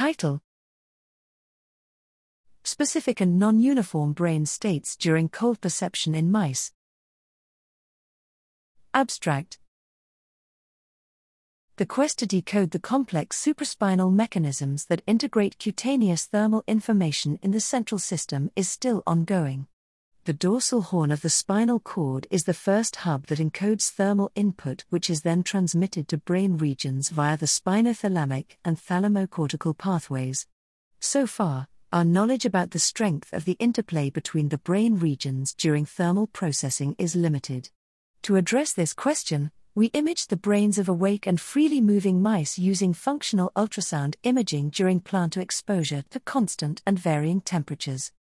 Title Specific and non uniform brain states during cold perception in mice. Abstract The quest to decode the complex supraspinal mechanisms that integrate cutaneous thermal information in the central system is still ongoing. The dorsal horn of the spinal cord is the first hub that encodes thermal input, which is then transmitted to brain regions via the spinothalamic and thalamocortical pathways. So far, our knowledge about the strength of the interplay between the brain regions during thermal processing is limited. To address this question, we imaged the brains of awake and freely moving mice using functional ultrasound imaging during plantar exposure to constant and varying temperatures.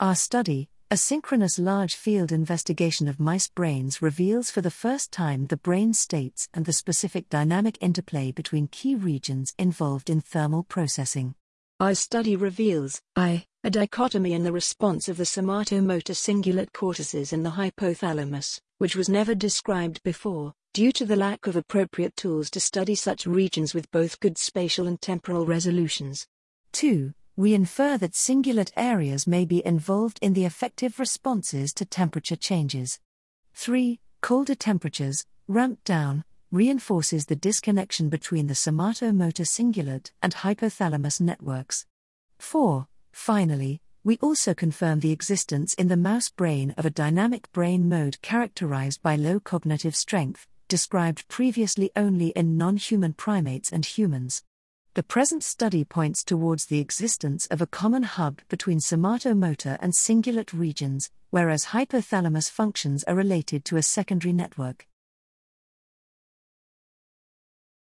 Our study, a synchronous large field investigation of mice brains reveals for the first time the brain states and the specific dynamic interplay between key regions involved in thermal processing. Our study reveals I, a dichotomy in the response of the somatomotor cingulate cortices in the hypothalamus, which was never described before, due to the lack of appropriate tools to study such regions with both good spatial and temporal resolutions. 2 we infer that cingulate areas may be involved in the affective responses to temperature changes. 3. Colder temperatures, ramped down, reinforces the disconnection between the somatomotor cingulate and hypothalamus networks. 4. Finally, we also confirm the existence in the mouse brain of a dynamic brain mode characterized by low cognitive strength, described previously only in non human primates and humans. The present study points towards the existence of a common hub between somatomotor and cingulate regions, whereas hypothalamus functions are related to a secondary network.